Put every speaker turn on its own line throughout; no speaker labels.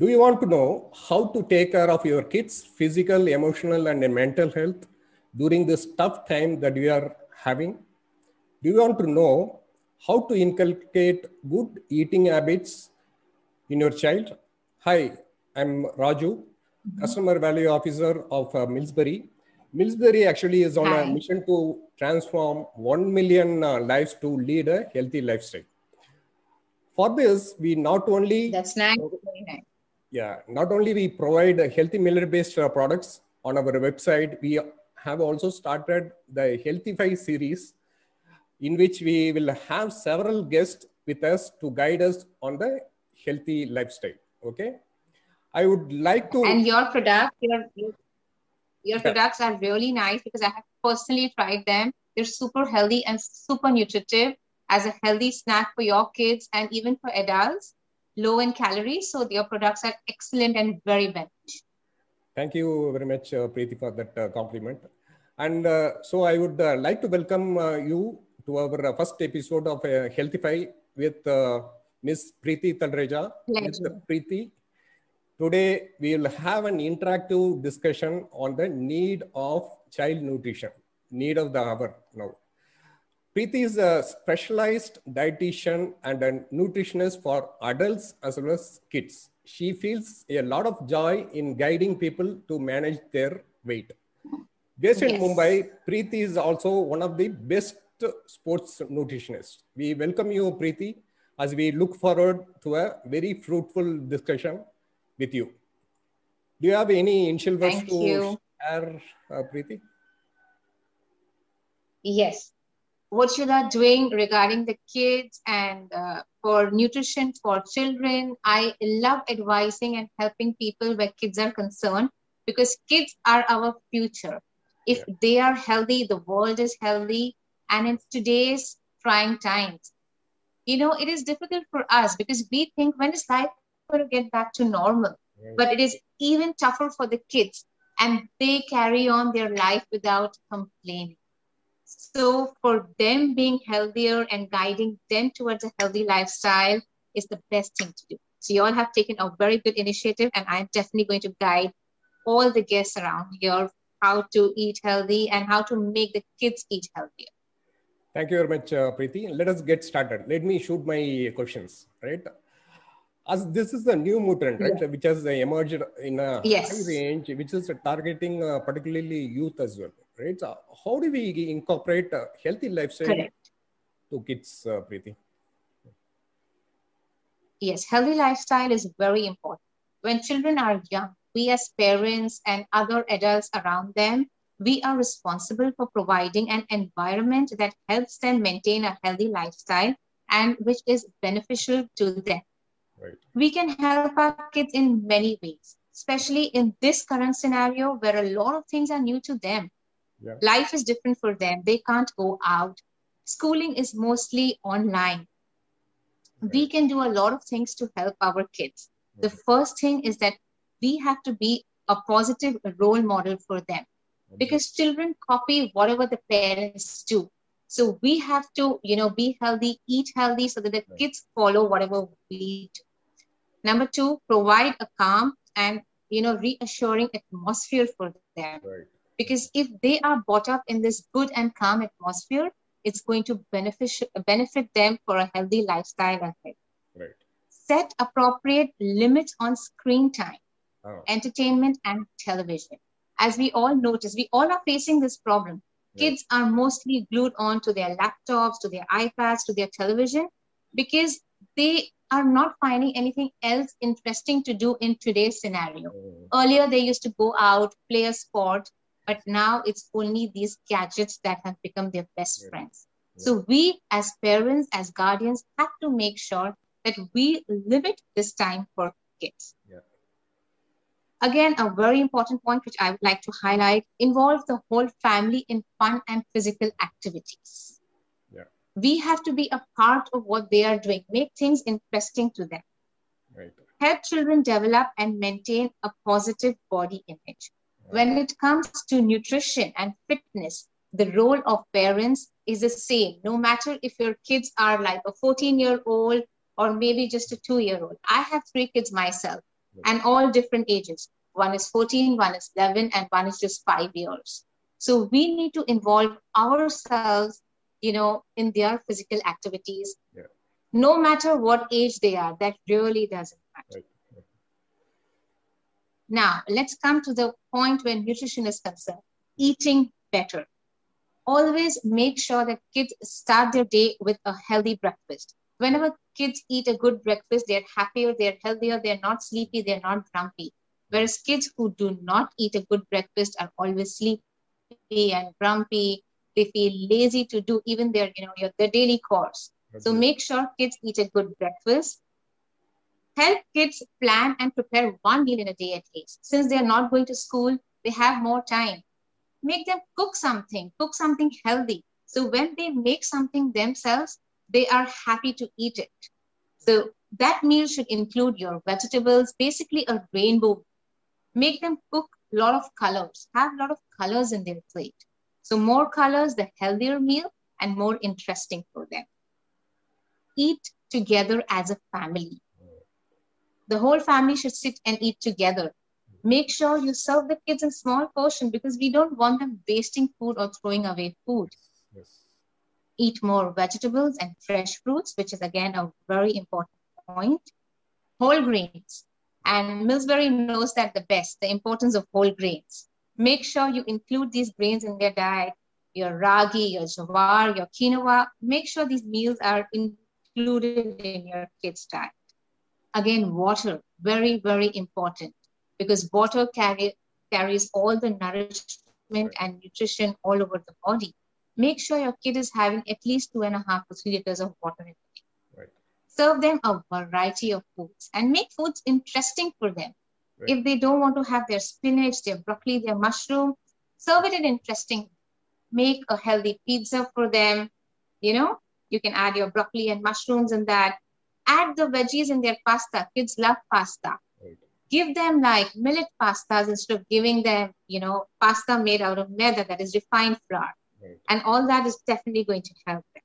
Do you want to know how to take care of your kids' physical, emotional, and mental health during this tough time that we are having? Do you want to know how to inculcate good eating habits in your child? Hi, I'm Raju, Customer Value Officer of uh, Millsberry. Millsberry actually is on
Hi.
a mission to transform 1 million uh, lives to lead a healthy lifestyle. For this, we not only
That's nice. Very nice.
Yeah, not only we provide healthy millet-based uh, products on our website, we have also started the Healthify series, in which we will have several guests with us to guide us on the healthy lifestyle. Okay, I would like to.
And your product, your, your products are really nice because I have personally tried them. They're super healthy and super nutritive as a healthy snack for your kids and even for adults, low in calories. So your products are excellent and very beneficial.
Thank you very much, uh, Preeti, for that uh, compliment. And uh, so I would uh, like to welcome uh, you to our uh, first episode of uh, Healthify with uh, Miss Preeti Talreja. With Preeti. Today, we will have an interactive discussion on the need of child nutrition, need of the hour now. Preeti is a specialized dietitian and a nutritionist for adults as well as kids. She feels a lot of joy in guiding people to manage their weight. Based in Mumbai, Preeti is also one of the best sports nutritionists. We welcome you, Preeti, as we look forward to a very fruitful discussion with you. Do you have any initial words to
you.
share, uh, Preeti?
Yes. What you are doing regarding the kids and uh, for nutrition for children, I love advising and helping people where kids are concerned because kids are our future. If they are healthy, the world is healthy. And in today's trying times, you know, it is difficult for us because we think when is life going to get back to normal? But it is even tougher for the kids and they carry on their life without complaining. So, for them being healthier and guiding them towards a healthy lifestyle is the best thing to do. So, you all have taken a very good initiative, and I'm definitely going to guide all the guests around here how to eat healthy and how to make the kids eat healthier.
Thank you very much, uh, Preeti. Let us get started. Let me shoot my questions, right? As this is a new mutant, right, which has uh, emerged in a
Yes.
high range, which is targeting uh, particularly youth as well, right? So how do we incorporate a healthy lifestyle
Correct.
to kids, uh, Preeti?
Yes, healthy lifestyle is very important. When children are young, we as parents and other adults around them, we are responsible for providing an environment that helps them maintain a healthy lifestyle and which is beneficial to them.
Right.
We can help our kids in many ways, especially in this current scenario where a lot of things are new to them.
Yeah.
Life is different for them. They can't go out. Schooling is mostly online we can do a lot of things to help our kids. The first thing is that we have to be a positive role model for them because children copy whatever the parents do. So we have to, you know, be healthy, eat healthy so that the
Right.
kids follow whatever we do. Number two, provide a calm and, you know, reassuring atmosphere for them
Right.
because if they are brought up in this good and calm atmosphere, it's going to benefit benefit them for a healthy lifestyle ahead.
Right.
Set appropriate limits on screen time,
Oh,
entertainment, and television. As we all notice, we all are facing this problem.
Right.
Kids are mostly glued on to their laptops, to their iPads, to their television because they are not finding anything else interesting to do in today's scenario. Earlier, they used to go out, play a sport, but now it's only these gadgets that have become their best
Yeah.
friends. So, we as parents, as guardians, have to make sure that we limit this time for kids.
Yeah.
Again, a very important point which I would like to highlight involve the whole family in fun and physical activities. We have to be a part of what they are doing, make things interesting to them
right.
help children develop and maintain a positive body image. When it comes to nutrition and fitness, the role of parents is the same, no matter if your kids are like a 14 year old or maybe just a two year old. I have three kids myself. and all different ages. One is 14, one is 11, and one is just five years. So we need to involve ourselves, you know, in their physical activities,
Yeah.
no matter what age they are. That really doesn't matter.
Right.
Now, let's come to the point when nutrition is concerned eating better. Always make sure that kids start their day with a healthy breakfast. Whenever kids eat a good breakfast, they're happier, they're healthier, they're not sleepy, they're not grumpy. Whereas kids who do not eat a good breakfast are always sleepy and grumpy. They feel lazy to do even their, you know, your, their daily chores. So make sure kids eat a good breakfast. Help kids plan and prepare one meal in a day at least. Since they are not going to school, they have more time. Make them cook something, cook something healthy. So when they make something themselves, they are happy to eat it. So that meal should include your vegetables, basically a rainbow. Make them cook a lot of colors, have a lot of colors in their plate. So more colors, the healthier meal and more interesting for them eat together as a family. The whole family should sit and eat together. Make sure you serve the kids in small portion because we don't want them wasting food or throwing away food.
Yes.
Eat more vegetables and fresh fruits, which is again a very important point. Whole grains. And Millsberry knows that the best, the importance of whole grains. Make sure you include these grains in their diet. Your ragi, your jawar, your quinoa. Make sure these meals are included in your kids' diet. Again, water, very, very important because water carry, carries all the nourishment and nutrition all over the body. Make sure your kid is having at least two and a half to three liters of water in a day.
Right.
Serve them a variety of foods and make foods interesting for them.
Right.
If they don't want to have their spinach, their broccoli, their mushroom, serve it in interesting. Make a healthy pizza for them. You know, you can add your broccoli and mushrooms in that. Add the veggies in their pasta. Kids love pasta
Right.
give them like millet pastas instead of giving them, you know, pasta made out of maida that is refined flour.
Right.
And all that is definitely going to help them.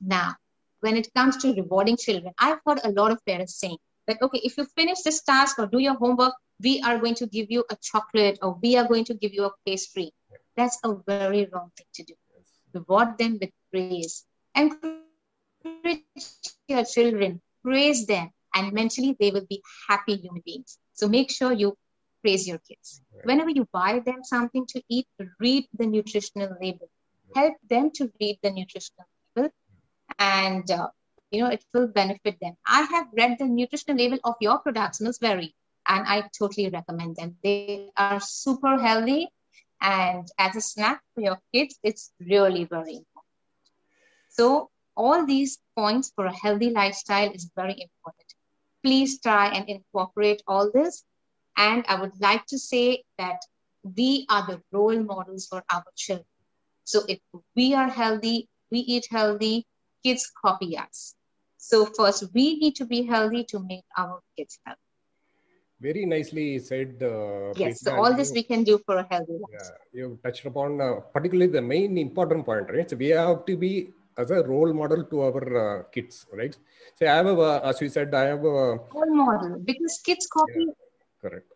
Now, when it comes to rewarding children, I've heard a lot of parents saying that, okay, if you finish this task or do your homework, we are going to give you a chocolate or we are going to give you a pastry. That's a very wrong thing to do. Reward them with praise. And encourage your children, praise them, and mentally they will be happy human beings. So make sure you praise your kids. Whenever you buy them something to eat, read the nutritional label. Help them to read the nutritional label, and uh, you know it will benefit them. I have read the nutritional label of your products, Millsberry, and I totally recommend them. They are super healthy, and as a snack for your kids, it's really very important. So all these points for a healthy lifestyle is very important. Please try and incorporate all this. And I would like to say that we are the role models for our children. So if we are healthy, we eat healthy, kids copy us. So first, we need to be healthy to make our kids healthy.
Very nicely said. Uh,
Yes, so all this
you-
we can do for a healthy life.
yeah, you touched upon uh, particularly the main important point, right? So we have to be as a role model to our uh, kids, right? So I have, a, uh, as you said, I have a
Role model because kids copy.
correct.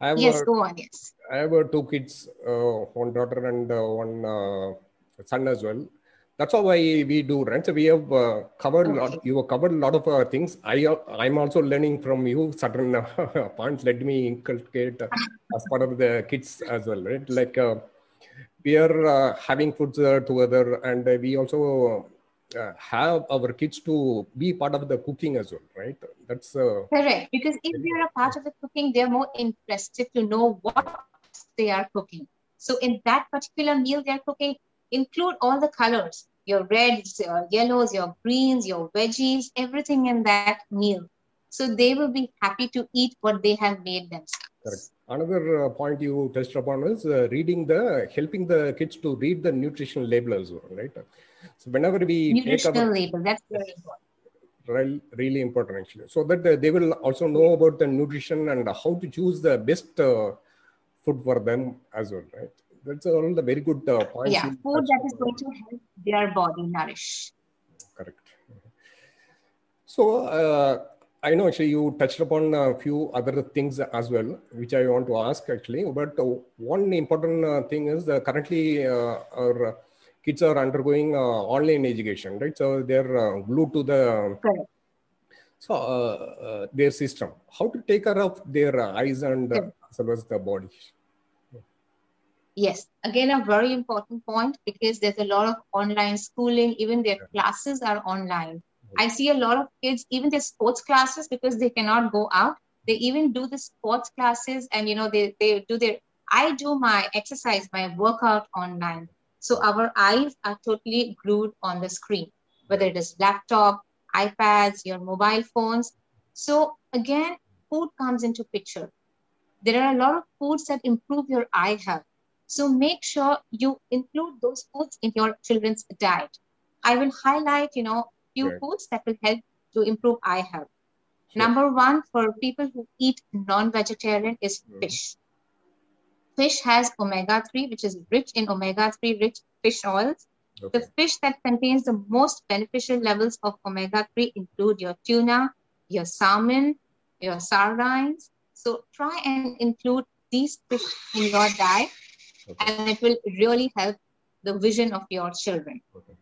I have
Yes,
a,
go on. Yes.
I have two kids, uh, one daughter and uh, one uh, son as well. That's how I, we do, right? So we have uh, covered, a lot, you have covered a lot of uh, things. I, uh, I'm also learning from you certain uh, points. Let me inculcate uh, as part of the kids as well, right? Like uh, we are uh, having foods uh, together and uh, we also uh, have our kids to be part of the cooking as well, right? That's uh,
Correct. Because if they are a part of the cooking, they're more interested to know what they are cooking. So in that particular meal they're cooking, include all the colors, your reds, your yellows, your greens, your veggies, everything in that meal. So they will be happy to eat what they have made themselves.
Correct. Another uh, point you touched upon is uh, reading the helping the kids to read the nutritional label as well, right? So whenever we
Nutritional
our
label, that's very important.
really, really important actually, so that uh, they will also know about the nutrition and how to choose the best uh, food for them as well, right? That's all the very good uh, points.
Yeah, food that is going to help their body nourish.
correct. So uh, I know actually you touched upon a few other things as well, which I want to ask actually. But uh, one important uh, thing is that currently uh, our kids are undergoing uh, online education, right? So they're uh, glued to the
Correct.
so uh, their system. How to take care of their eyes and as well as the body.
Yes, again, a very important point because there's a lot of online schooling, even their classes are online. I see a lot of kids, even their sports classes, because they cannot go out, they even do the sports classes and, you know, they, they do their, I do my exercise, my workout online. So our eyes are totally glued on the screen, whether it is laptop, iPads, your mobile phones. So again, food comes into picture. There are a lot of foods that improve your eye health. So make sure you include those foods in your children's diet. I will highlight, you know, few
Right.
foods that will help to improve eye health.
Sure.
Number one for people who eat non-vegetarian is
Mhm.
fish. Fish has omega-3, which is rich in omega-3 rich fish oils.
Okay.
The fish that contains the most beneficial levels of omega-3 include your tuna, your salmon, your sardines. So try and include these fish in your diet
Okay.
and it will really help the vision of your children.
Okay.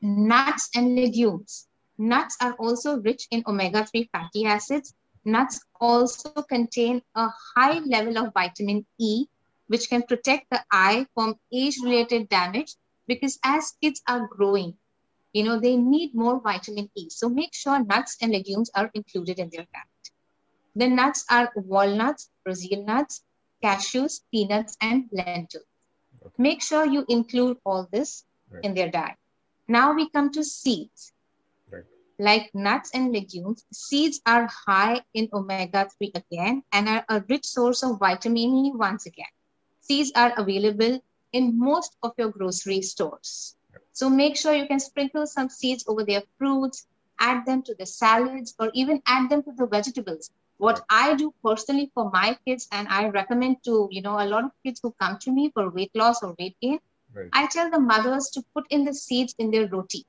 Nuts and legumes. Nuts are also rich in omega 3 fatty acids. Nuts also contain a high level of vitamin E, which can protect the eye from age related damage because as kids are growing, you know, they need more vitamin E. So make sure nuts and legumes are included in their diet. The nuts are walnuts, Brazil nuts, cashews, peanuts, and lentils.
Okay.
Make sure you include all this
Right.
in their diet. Now we come to seeds.
Right.
Like nuts and legumes, seeds are high in omega 3 again and are a rich source of vitamin E once again. Seeds are available in most of your grocery stores. So make sure you can sprinkle some seeds over their fruits, add them to the salads, or even add them to the vegetables. What I do personally for my kids, and I recommend to you know a lot of kids who come to me for weight loss or weight gain,
Right.
I tell the mothers to put in the seeds in their roti.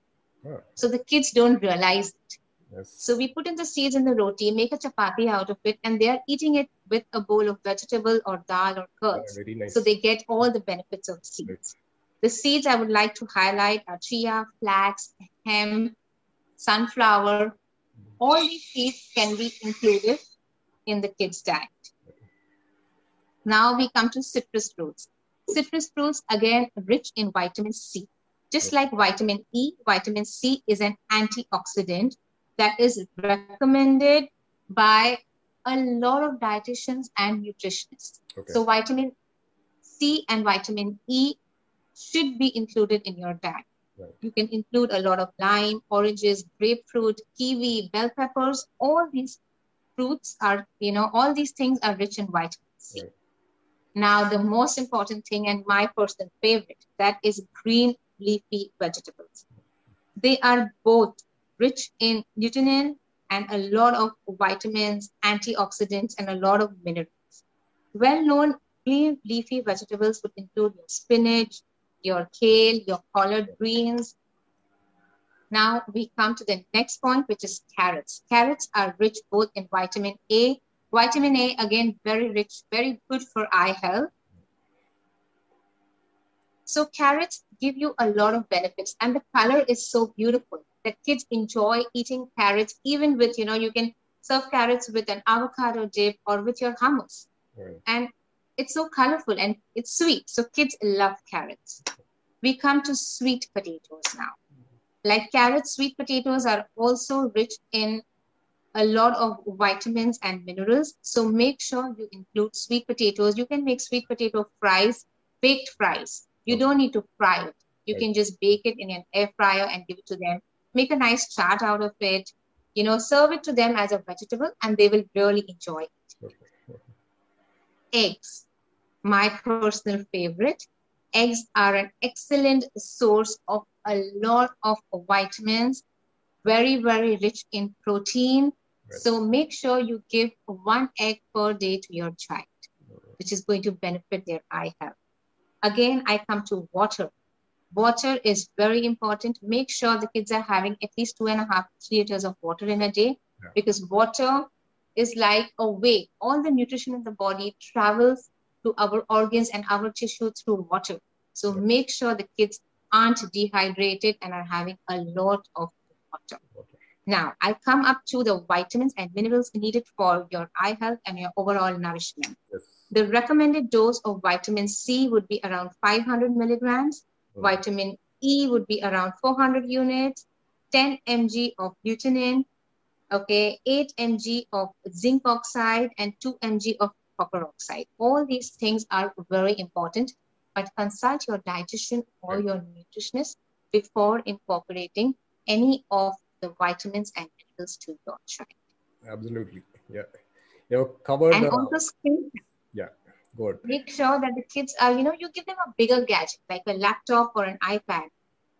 Ah,
So the kids don't realize it.
yes.
So we put in the seeds in the roti, make a chapati out of it, and they are eating it with a bowl of vegetable or dal or curds.
very nice.
So they get all the benefits of seeds. The seeds I would like to highlight are chia, flax, hemp, sunflower. All these seeds can be included in the kids' diet. Now we come to citrus fruits. Citrus fruits, again, rich in vitamin C. Just like vitamin E, vitamin C is an antioxidant that is recommended by a lot of dietitians and nutritionists.
okay.
So vitamin C and vitamin E should be included in your diet.
Right.
You can include a lot of lime, oranges, grapefruit, kiwi, bell peppers. All these fruits are, you know, all these things are rich in vitamin C.
Right.
Now, the most important thing and my personal favorite, that is green leafy vegetables. They are both rich in lutein and a lot of vitamins, antioxidants, and a lot of minerals. Well known green leafy vegetables would include your spinach, your kale, your collard greens. Now we come to the next point, which is carrots. Carrots are rich both in vitamin A. Vitamin A, again, very rich, very good for eye health. So carrots give you a lot of benefits and the color is so beautiful that kids enjoy eating carrots even with, you know, you can serve carrots with an avocado dip or with your hummus
Right.
and it's so colorful and it's sweet. So kids love carrots. We come to sweet potatoes now. Like carrots, sweet potatoes are also rich in a lot of vitamins and minerals. So make sure you include sweet potatoes. You can make sweet potato fries, baked fries. You don't need to fry it. You can just bake it in an air fryer and give it to them. Make a nice chaat out of it. You know, serve it to them as a vegetable and they will really enjoy it
Okay.
eggs. My personal favorite. Eggs are an excellent source of a lot of vitamins, very, very rich in protein.
Right.
So make sure you give one egg per day to your child, which is going to benefit their eye health. Again, I come to water. Water is very important. Make sure the kids are having at least two and a half liters of water in a day. yeah. because water is like a way. All the nutrition in the body travels to our organs and our tissue through water. So yeah. make sure the kids aren't dehydrated and are having a lot of water. Now, I come up to the vitamins and minerals needed for your eye health and your overall nourishment. Yes. The recommended dose of vitamin C would be around 500 milligrams. Mm. Vitamin E would be around 400 units. 10 mg of lutein, okay, 8 mg of zinc oxide, and 2 mg of copper oxide. All these things are very important, but consult your dietitian or your nutritionist before incorporating any of the vitamins and minerals to your child.
Absolutely. Yeah. You know, covered.
And uh, also screen.
Yeah. Good.
Make sure that the kids are, you know, you give them a bigger gadget like a laptop or an iPad.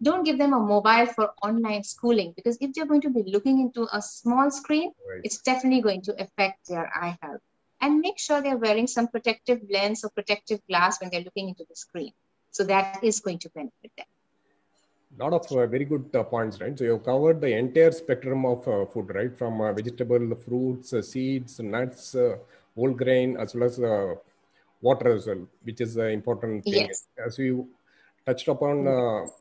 Don't give them a mobile for online schooling because if they're going to be looking into a small screen, right. it's definitely going to affect their eye health. And make sure they're wearing some protective lens or protective glass when they're looking into the screen. So that is going to benefit them A
lot of uh, very good uh, points, right? So you've covered the entire spectrum of uh, food, right? From uh, vegetable, fruits, uh, seeds, nuts, uh, whole grain, as well as water as well, which is an important thing. Yes. As you touched upon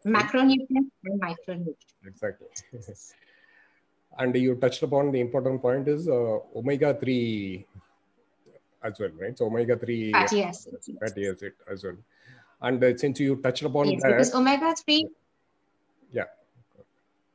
macronutrients and micronutrients.
Exactly. and you touched upon the important point is omega three as well, right? So omega three ah,
fatty acid,
fatty acid as well. And uh, since you touched upon
yes, that, because omega three
yeah.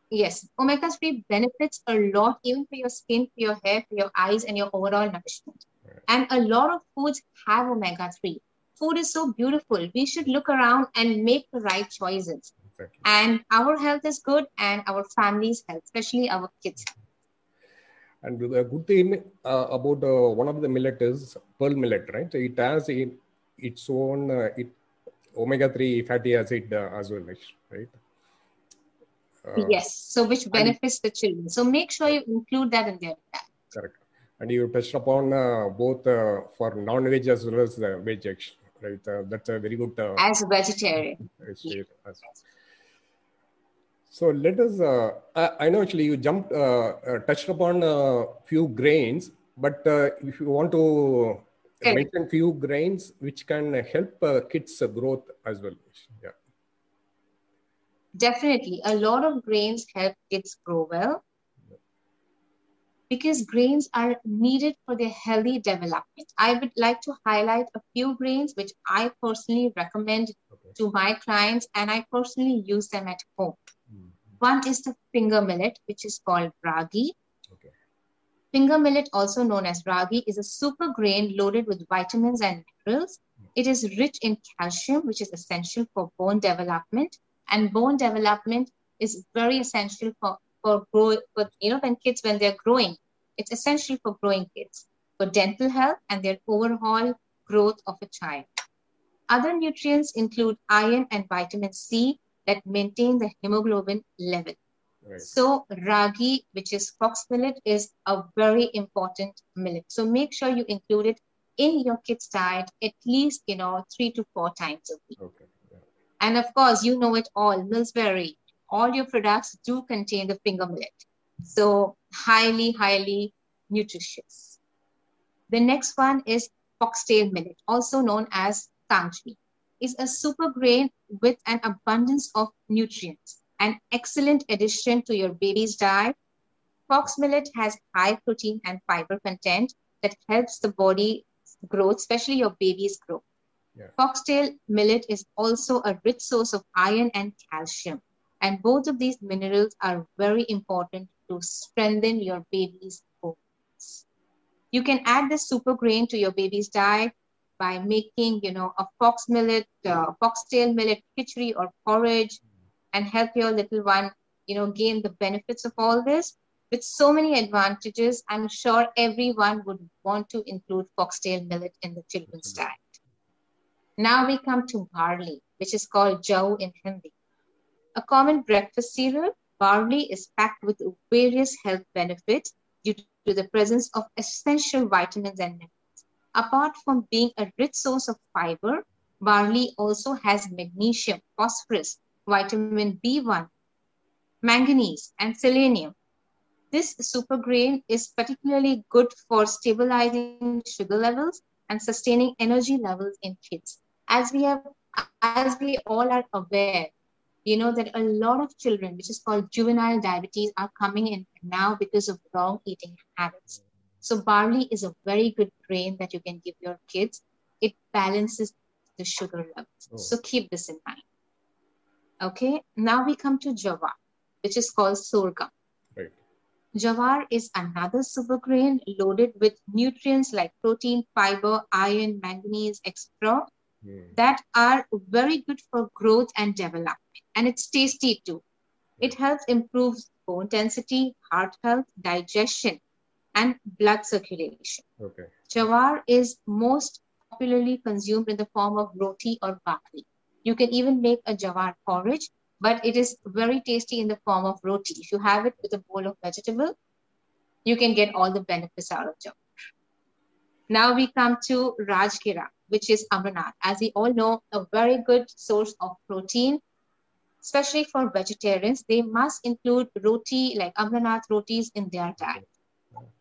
Yes, omega 3 benefits a lot even for your skin, for your hair, for your eyes, and your overall nourishment. Right. And a lot of foods have omega 3. Food is so beautiful. We should look around and make the right choices. Exactly. And our health is good, and our family's health, especially our kids'
And the good thing uh, about uh, one of the millet is pearl millet, right? So it has a, its own uh, it, omega 3 fatty acid uh, as well, right?
Uh, yes. So which benefits the children. So make sure you include that in their diet.
Correct. And you touched upon uh, both uh, for non-veg as well as uh, veg, right? Uh, that's a very good. Uh,
as a vegetarian. Yes.
So let us. Uh, I, I, know actually you jumped, uh, uh, touched upon a few grains, but if you want to okay. mention few grains which can help kids' growth as well. Yeah
definitely a lot of grains help kids grow well because grains are needed for their healthy development. I would like to highlight a few grains which I personally recommend okay. to my clients and I personally use them at home. One is the finger millet, which is called ragi. Okay. Finger millet, also known as ragi, is a super grain loaded with vitamins and minerals. It is rich in calcium, which is essential for bone development and bone development is very essential for for grow for you know when kids when they're growing it's essential for growing kids for dental health and their overall growth of a child other nutrients include iron and vitamin c that maintain the hemoglobin level right. so ragi which is fox millet is a very important millet so make sure you include it in your kids diet at least you know three to four times a week okay and of course, you know it all, Millsberry. All your products do contain the finger millet. So highly, highly nutritious. The next one is foxtail millet, also known as kanchni. Is a super grain with an abundance of nutrients, an excellent addition to your baby's diet. Fox millet has high protein and fiber content that helps the body growth, especially your baby's growth. Yeah. Foxtail millet is also a rich source of iron and calcium. And both of these minerals are very important to strengthen your baby's bones. You can add this super grain to your baby's diet by making, you know, a fox millet, uh, foxtail millet khichdi or porridge and help your little one, you know, gain the benefits of all this. With so many advantages, I'm sure everyone would want to include foxtail millet in the children's diet. Now we come to barley, which is called jau in Hindi. A common breakfast cereal, barley is packed with various health benefits due to the presence of essential vitamins and minerals. Apart from being a rich source of fiber, barley also has magnesium, phosphorus, vitamin B1, manganese, and selenium. this super grain is particularly good for stabilizing sugar levels and sustaining energy levels in kids. As we have, as we all are aware, you know that a lot of children, which is called juvenile diabetes, are coming in now because of wrong eating habits. So barley is a very good grain that you can give your kids. It balances the sugar levels. Oh. So keep this in mind. Okay, now we come to jawar, which is called sorghum. Right. Jawar is another super grain loaded with nutrients like protein, fiber, iron, manganese, etc. Mm. that are very good for growth and development. And it's tasty too. It helps improve bone density, heart health, digestion, and blood circulation. Okay. Jawar is most popularly consumed in the form of roti or bhakri. You can even make a jawar porridge, but it is very tasty in the form of roti. If you have it with a bowl of vegetable, you can get all the benefits out of jawar. Now we come to Rajgira, which is Amarnath. As we all know, a very good source of protein, especially for vegetarians. They must include roti, like Amarnath rotis in their diet.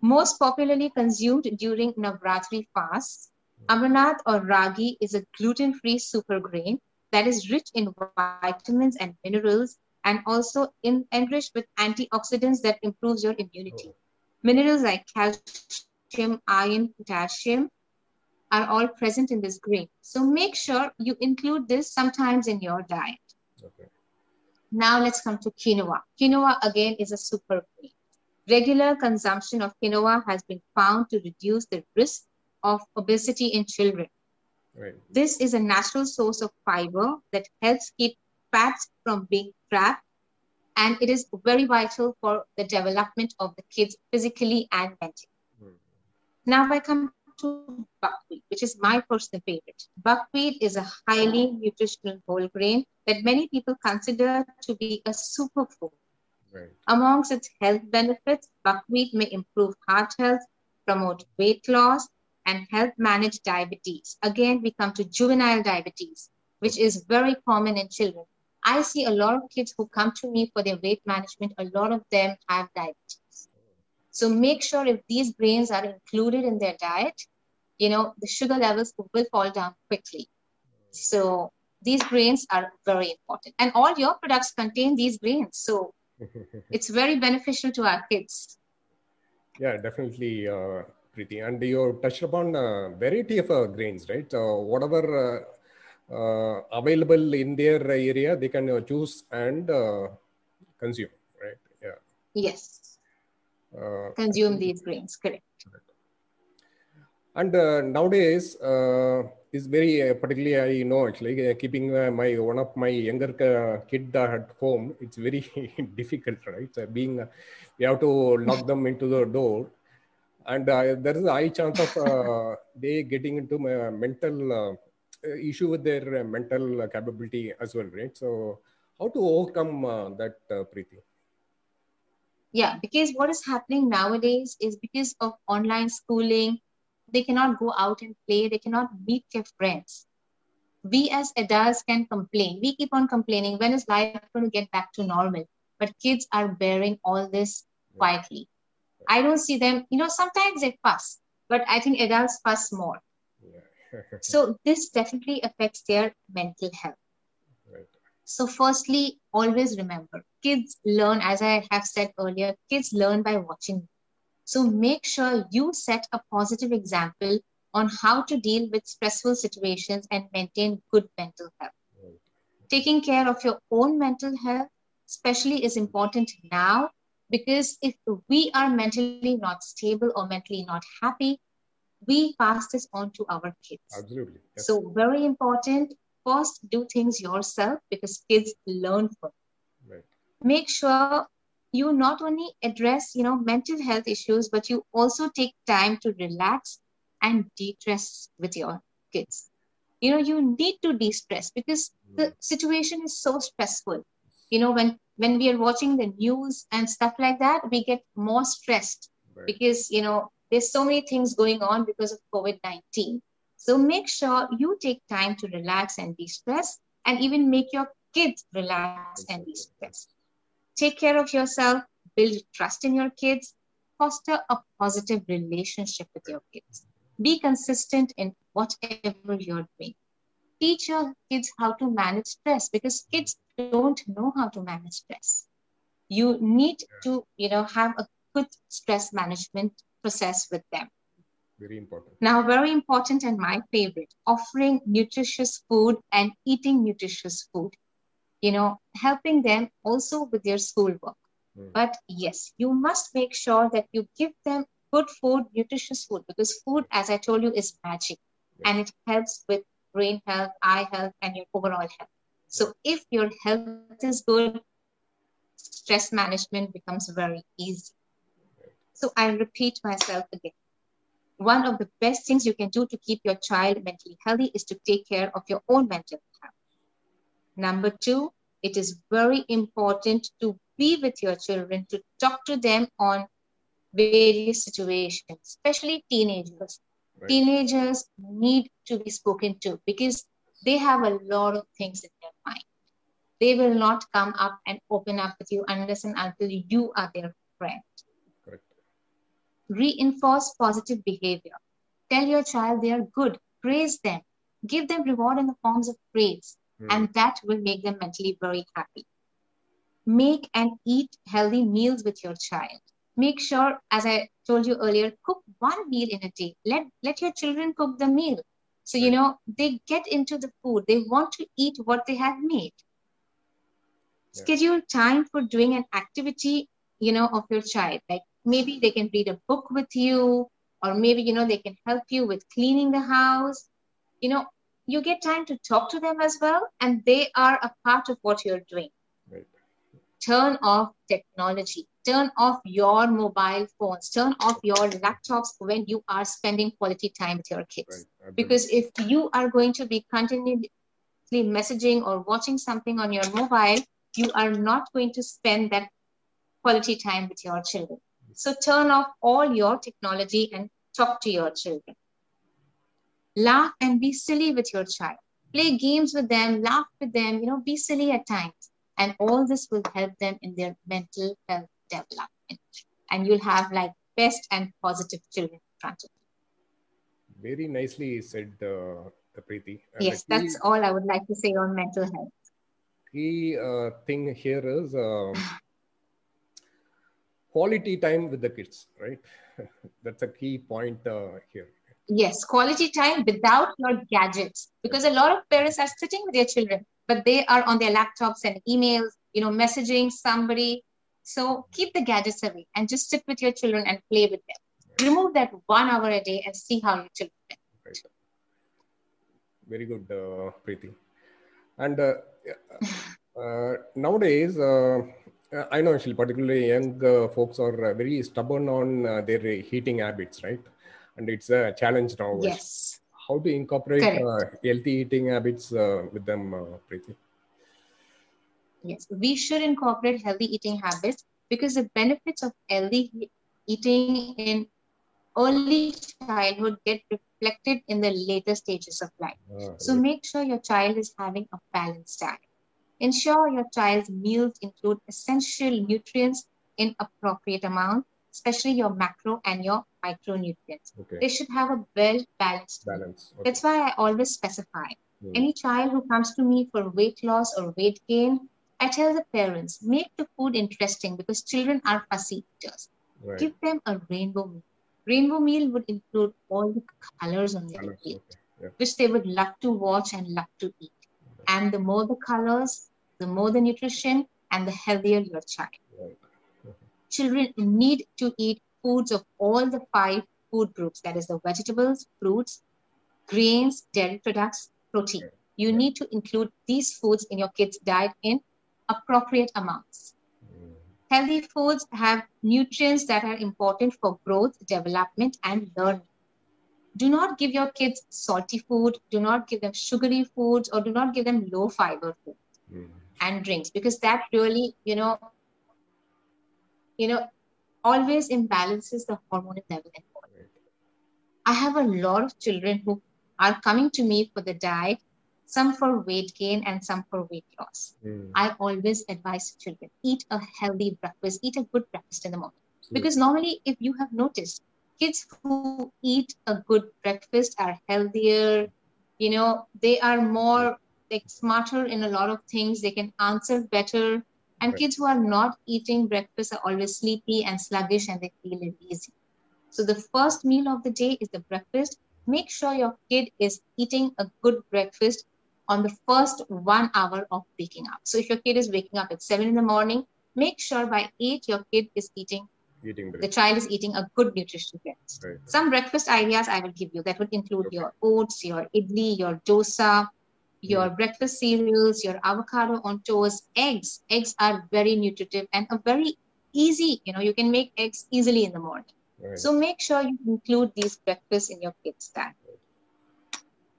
Most popularly consumed during Navratri fasts, Amarnath or ragi is a gluten-free super grain that is rich in vitamins and minerals and also in, enriched with antioxidants that improves your immunity. Oh. Minerals like calcium, iron, potassium are all present in this grain. So make sure you include this sometimes in your diet. Okay. Now let's come to quinoa. Quinoa again is a super grain. Regular consumption of quinoa has been found to reduce the risk of obesity in children. Right. This is a natural source of fiber that helps keep fats from being trapped, and it is very vital for the development of the kids physically and mentally. Hmm. Now, I come to buckwheat, which is my personal favorite. Buckwheat is a highly nutritional whole grain that many people consider to be a superfood. Right. Amongst its health benefits, buckwheat may improve heart health, promote weight loss, and help manage diabetes. Again, we come to juvenile diabetes, which is very common in children. I see a lot of kids who come to me for their weight management, a lot of them have diabetes. So make sure if these grains are included in their diet, you know, the sugar levels will fall down quickly. So these grains are very important. And all your products contain these grains. So it's very beneficial to our kids.
Yeah, definitely. Uh, Preeti. And you touched upon a variety of uh, grains, right? Uh, whatever uh, available in their area, they can choose and consume, right?
Yeah. Yes. consume these grains, correct. correct.
And nowadays, is very uh, particularly I know actually uh, keeping uh, my one of my younger kid at home. It's very difficult, right? So being we have to lock them into the door and uh, there is a high chance of uh, they getting into my mental uh, issue with their mental capability as well, right? So, how to overcome that, Preeti?
Yeah, because what is happening nowadays is because of online schooling, they cannot go out and play, they cannot meet their friends. We as adults can complain. We keep on complaining when is life going to get back to normal? But kids are bearing all this quietly. I don't see them, you know, sometimes they fuss, but I think adults fuss more. Yeah. so this definitely affects their mental health. Right. So, firstly, always remember kids learn, as I have said earlier, kids learn by watching. So, make sure you set a positive example on how to deal with stressful situations and maintain good mental health. Taking care of your own mental health, especially, is important now because if we are mentally not stable or mentally not happy, we pass this on to our kids.
Absolutely.
Yes. So, very important. First, do things yourself because kids learn from. Right. Make sure you not only address, you know, mental health issues, but you also take time to relax and de-stress with your kids. You know, you need to de-stress because the hmm. situation is so stressful. You know, when when we are watching the news and stuff like that, we get more stressed right. because, you know, there's so many things going on because of COVID 19. So make sure you take time to relax and de stress and even make your kids relax and de stress. Take care of yourself, build trust in your kids, foster a positive relationship with your kids. Be consistent in whatever you're doing. Teach your kids how to manage stress because kids don't know how to manage stress. You need to, you know, have a good stress management process with them.
Very important.
Now, very important and my favorite, offering nutritious food and eating nutritious food. You know, helping them also with their schoolwork.
Mm.
But yes, you must make sure that you give them good food, nutritious food, because food, as I told you, is magic and it helps with brain health, eye health, and your overall health. So if your health is good, stress management becomes very easy. So I repeat myself again. One of the best things you can do to keep your child mentally healthy is to take care of your own mental health. Number two, it is very important to be with your children, to talk to them on various situations, especially teenagers.
Right.
Teenagers need to be spoken to because they have a lot of things in their mind. They will not come up and open up with you unless and until you are their friend.
Correct.
Reinforce positive behavior. Tell your child they are good. Praise them. Give them reward in the forms of praise.
Mm.
And that will make them mentally very happy. Make and eat healthy meals with your child. Make sure, as I told you earlier, cook one meal in a day. Let, let your children cook the meal. So, you know, they get into the food. They want to eat what they have made.
Yeah.
Schedule time for doing an activity, you know, of your child. Like maybe they can read a book with you, or maybe, you know, they can help you with cleaning the house. You know, you get time to talk to them as well, and they are a part of what you're doing.
Right.
Turn off technology. Turn off your mobile phones. Turn off your laptops when you are spending quality time with your kids
Right.
Because if you are going to be continuously messaging or watching something on your mobile you are not going to spend that quality time with your children so turn off all your technology and talk to your children laugh and be silly with your child play games with them laugh with them you know be silly at times and all this will help them in their mental health development and you'll have like best and positive children in front of you
Very nicely said, uh, Preeti.
Yes
the
that's all i would like to say on mental health
key uh, thing here is um quality time with the kids, right? That's a key point uh, here.
Yes, quality time without your gadgets. Because a lot of parents are sitting with their children, but they are on their laptops and emails, you know, messaging somebody. So keep the gadgets away and just sit with your children and play with them. Remove that one hour a day and see how your children.
Right. Very good, uh, Preeti. And uh, uh, nowadays, uh, I know actually, particularly young uh, folks are uh, very stubborn on uh, their heating habits, right? And it's a challenge now.
Yes.
How to incorporate uh, healthy eating habits uh, with them, uh, Preeti?
Yes, we should incorporate healthy eating habits because the benefits of healthy eating in early childhood get reflected in the later stages of life.
Uh,
So make sure your child is having a balanced diet. Ensure your child's meals include essential nutrients in appropriate amount, especially your macro and your micronutrients.
okay.
They should have a well balanced.
Balance. Okay.
That's why I always specify
Hmm.
any child who comes to me for weight loss or weight gain, I tell the parents make the food interesting because children are fussy eaters.
Right.
Give them a rainbow meal. Rainbow meal would include all the colors on their
Balance,
plate
okay. Yeah.
which they would love to watch and love to eat. And the more the colors, the more the nutrition, and the healthier your child. Children need to eat foods of all the five food groups that is, the vegetables, fruits, grains, dairy products, protein. You
Yeah.
need to include these foods in your kids' diet in appropriate amounts.
Mm.
Healthy foods have nutrients that are important for growth, development, and learning. Do not give your kids salty food, do not give them sugary foods, or do not give them low fiber food
Mm.
and drinks because that really, you know, you know, always imbalances the hormonal level in body.
Right.
I have a lot of children who are coming to me for the diet some for weight gain and some for weight loss.
Mm.
I always advise children eat a healthy breakfast, eat a good breakfast in the morning. Because normally, if you have noticed, kids who eat a good breakfast are healthier, you know, they are more like smarter in a lot of things, they can answer better. And
Right.
kids who are not eating breakfast are always sleepy and sluggish and they feel lazy. So the first meal of the day is the breakfast. Make sure your kid is eating a good breakfast on the first one hour of waking up. So if your kid is waking up at seven in the morning, make sure by eight your kid is eating,
Eating
the child is eating a good nutritious breakfast.
Right.
Some breakfast ideas I will give you that would include
Okay.
your oats, your idli, your dosa, your hmm. breakfast cereals, your avocado on toast, eggs. Eggs are very nutritive and a very easy, you know, you can make eggs easily in the morning.
Right.
So make sure you include these breakfasts in your kids' diet.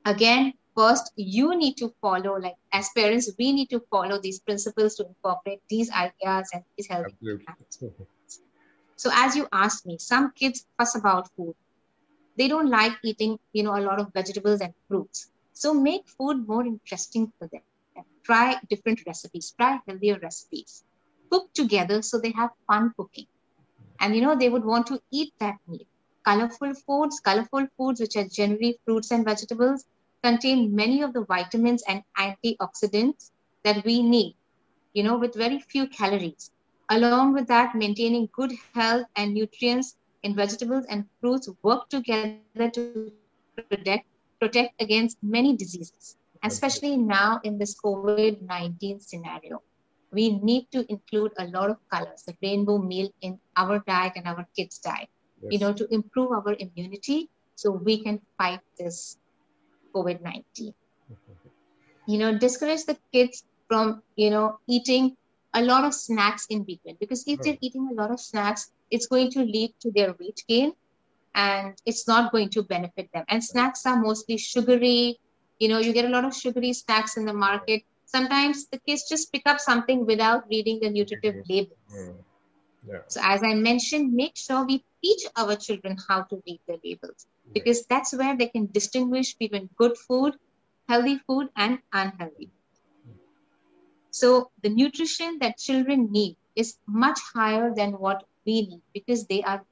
Again, first you need to follow, like as parents, we need to follow these principles to incorporate these ideas and these healthy habits. So as you asked me, some kids fuss about food. They don't like eating, you know, a lot of vegetables and fruits. So make food more interesting for them. Try different recipes, try healthier recipes. Cook together so they have fun cooking. And you know, they would want to eat that meal. Colorful foods, colorful foods, which are generally fruits and vegetables, contain many of the vitamins and antioxidants that we need, you know, with very few calories. Along with that, maintaining good health and nutrients in vegetables and fruits work together to protect, protect against many diseases, especially now in this COVID 19 scenario. We need to include a lot of colors, the rainbow meal in our diet and our kids' diet, you know, to improve our immunity so we can fight this COVID 19 you know discourage the kids from you know eating a lot of snacks in between because if they're eating a lot of snacks it's going to lead to their weight gain and it's not going to benefit them and snacks are mostly sugary you know you get a lot of sugary snacks in the market sometimes the kids just pick up something without reading the nutritive
Mhm.
labels
Mm. Yeah.
so as i mentioned make sure we teach our children how to read the labels because that's where they can distinguish between good food healthy food and unhealthy so the nutrition that children need is much higher than what we need because they are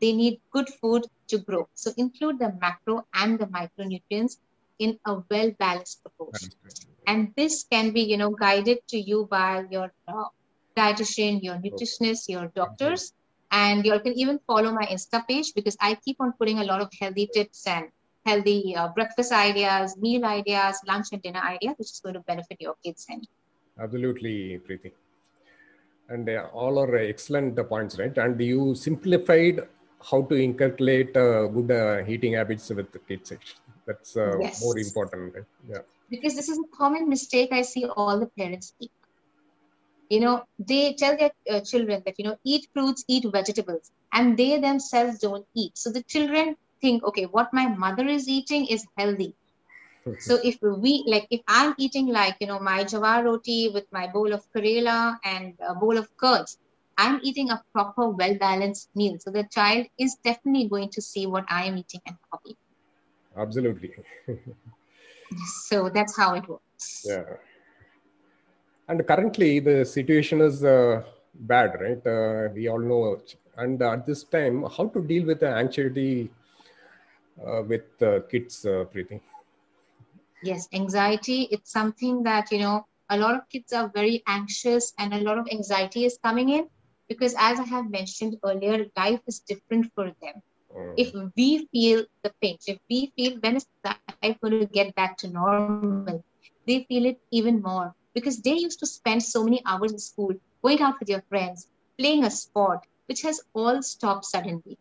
they need good food to grow so include the macro and the micronutrients in a well balanced
right.
and this can be you know guided to you by your uh, dietitian your nutritionist your doctors and you can even follow my insta page because i keep on putting a lot of healthy tips and healthy uh, breakfast ideas meal ideas lunch and dinner ideas which is going to benefit your kids and
Absolutely, Preeti. And uh, all are excellent points, right? And you simplified how to inculcate uh, good uh, eating habits with the kids. That's uh,
Yes.
more important, right? Yeah.
because this is a common mistake I see all the parents make. You know, they tell their uh, children that, you know, eat fruits, eat vegetables, and they themselves don't eat. So the children think, okay, what my mother is eating is healthy. So if we, like, if I'm eating, like, you know, my jawar roti with my bowl of karela and a bowl of curds, I'm eating a proper, well balanced meal. So the child is definitely going to see what I am eating and eat.
Absolutely.
So that's how it works.
Yeah. And currently, the situation is uh, bad, right? Uh, we all know. And at this time, how to deal with the anxiety uh, with uh, kids, uh, Preeti?
yes anxiety it's something that you know a lot of kids are very anxious and a lot of anxiety is coming in because as i have mentioned earlier life is different for them.
Uh,
if we feel the pinch if we feel when is life going to get back to normal they feel it even more. Because they used to spend so many hours in school going out with your friends playing a sport which has all stopped suddenly.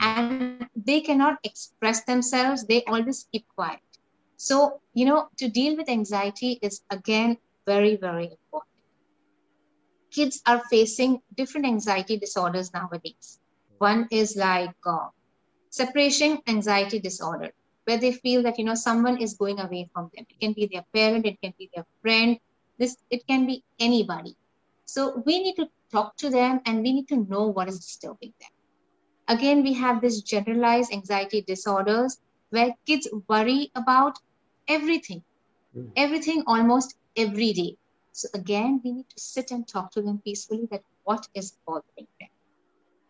And they cannot express themselves they always keep quiet. So, you know, to deal with anxiety is again very, very important. Kids are facing different anxiety disorders nowadays. One is like uh, separation anxiety disorder, where they feel that, you know, someone is going away from them. It can be their parent, it can be their friend, this it can be anybody. So we need to talk to them and we need to know what is disturbing them. Again, we have this generalized anxiety disorders where kids worry about everything,
Mm.
everything almost every day. So again, we need to sit and talk to them peacefully that what is bothering them.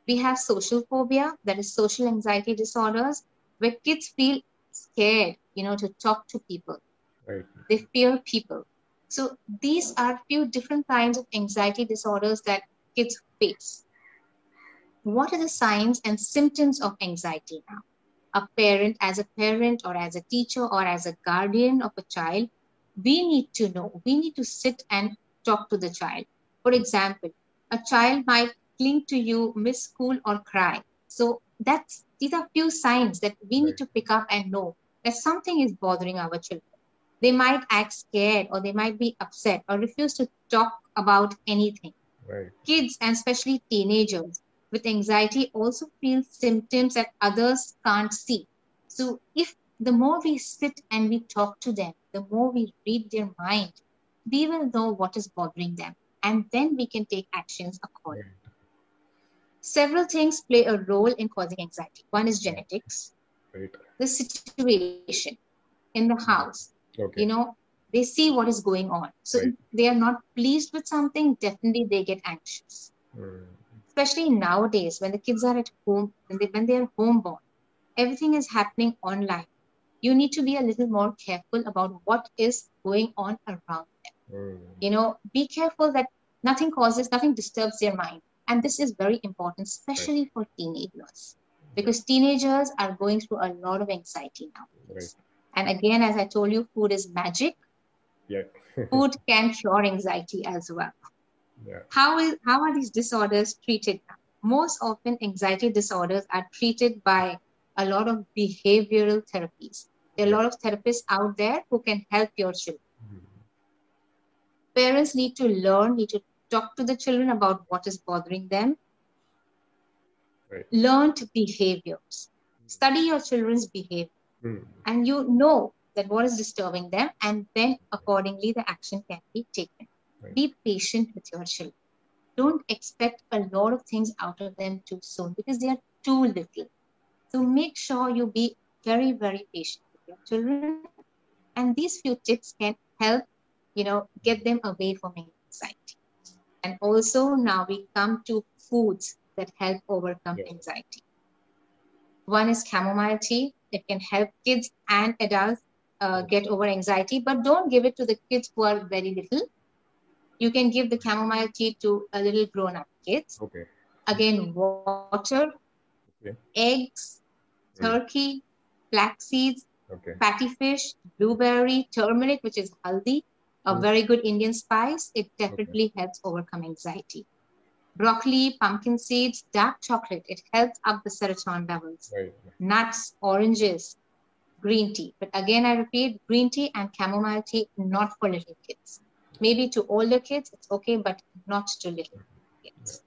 We have social phobia, that is social anxiety disorders, where kids feel scared, you know, to talk to people.
Right.
They fear people. So these are few different kinds of anxiety disorders that kids face. What are the signs and symptoms of anxiety now? A parent, as a parent or as a teacher or as a guardian of a child, we need to know, we need to sit and talk to the child. For example, a child might cling to you, miss school, or cry. So that's these are few signs that we need to pick up and know that something is bothering our children. They might act scared or they might be upset or refuse to talk about anything.
Right.
Kids and especially teenagers with anxiety also feel symptoms that others can't see. So if the more we sit and we talk to them, the more we read their mind, we will know what is bothering them. And then we can take actions accordingly. Several things play a role in causing anxiety. One is genetics,
Right.
the situation in the house.
Okay.
You know, they see what is going on. So
Right.
if they are not pleased with something, definitely they get anxious.
Mm.
Especially nowadays when the kids are at home, when they when they are homeborn, everything is happening online. You need to be a little more careful about what is going on around them.
Mm.
You know, be careful that nothing causes, nothing disturbs their mind. And this is very important, especially for teenagers, because teenagers are going through a lot of anxiety now.
Right.
And again, as I told you, food is magic.
Yeah.
Food can cure anxiety as well.
yeah.
How is how are these disorders treated now? Most often, anxiety disorders are treated by a lot of behavioral therapies. There are a lot of therapists out there who can help your children.
Mm.
Parents need to learn, need to talk to the children about what is bothering them.
Right.
Learned behaviors. Study your children's behavior.
Mm.
and you know that what is disturbing them and then accordingly the action can be taken
Right.
be patient with your children don't expect a lot of things out of them too soon because they are too little so make sure you be very very patient with your children and these few tips can help you know get them away from anxiety and also now we come to foods that help overcome
Yeah.
anxiety one is chamomile tea. It can help kids and adults uh, get over anxiety, but don't give it to the kids who are very little. You can give the chamomile tea to a little grown up kids.
Okay.
Again, water,
Okay.
eggs. Turkey, flax seeds,
Okay.
fatty fish, blueberry, turmeric, which is haldi, a
Mm.
very good Indian spice. It definitely helps overcome anxiety. Broccoli, pumpkin seeds, dark chocolate, it helps up the serotonin levels.
Right.
Nuts, oranges, green tea. But again, I repeat, green tea and chamomile tea, not for little kids. Maybe to older kids, it's okay, but not to little kids.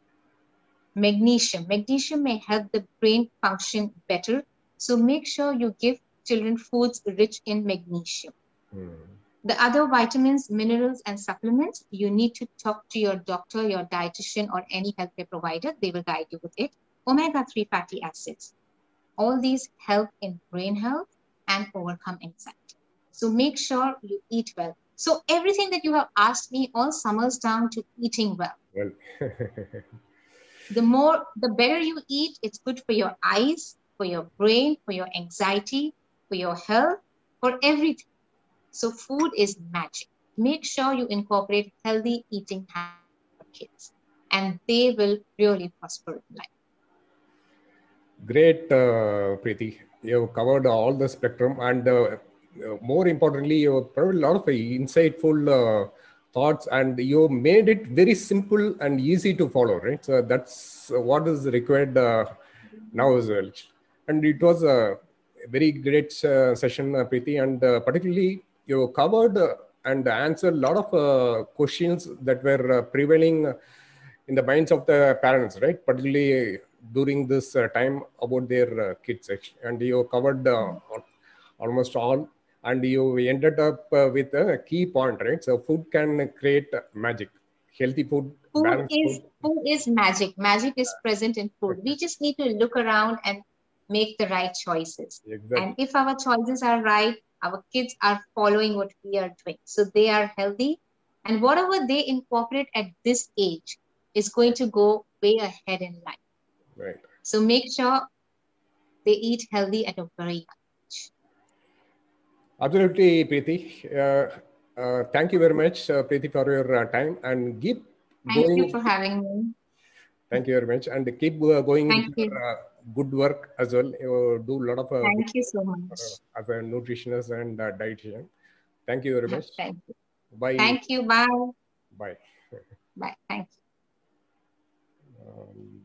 Magnesium. Magnesium may help the brain function better. So make sure you give children foods rich in magnesium.
Mm.
The other vitamins, minerals, and supplements, you need to talk to your doctor, your dietitian, or any healthcare provider. They will guide you with it. Omega 3 fatty acids. All these help in brain health and overcome anxiety. So make sure you eat well. So everything that you have asked me all summers down to eating well.
Well.
The more, the better you eat, it's good for your eyes, for your brain, for your anxiety, for your health, for everything. So food is magic. Make sure you incorporate healthy eating habits for kids, and they will really prosper in life.
Great, uh, Preeti. You have covered all the spectrum, and uh, uh, more importantly, you have provided a lot of insightful uh, thoughts, and you made it very simple and easy to follow. Right, so that's what is required uh, now as well. And it was a very great uh, session, uh, Preeti, and uh, particularly you covered uh, and answered a lot of uh, questions that were uh, prevailing in the minds of the parents, right? Particularly during this uh, time about their uh, kids, actually. and you covered uh, almost all, and you ended up uh, with a key point, right? So food can create magic. Healthy food,
Food is
food.
food is magic. Magic is present in food. We just need to look around and make the right choices.
Exactly.
And if our choices are right, our kids are following what we are doing. So they are healthy. And whatever they incorporate at this age is going to go way ahead in life.
Right.
So make sure they eat healthy at a very young age.
Absolutely, Preeti. Uh, uh, thank you very much, uh, Preeti, for your uh, time and keep
Thank
going.
you for having me.
Thank you very much, and keep uh, going
Thank you.
your, uh, good work as well. You do a lot of uh,
Thank you so much.
uh, as a nutritionist and uh, dietitian. Thank you very much.
Thank you.
Bye.
Thank you. Bye.
Bye.
Bye. Thank you.
Um,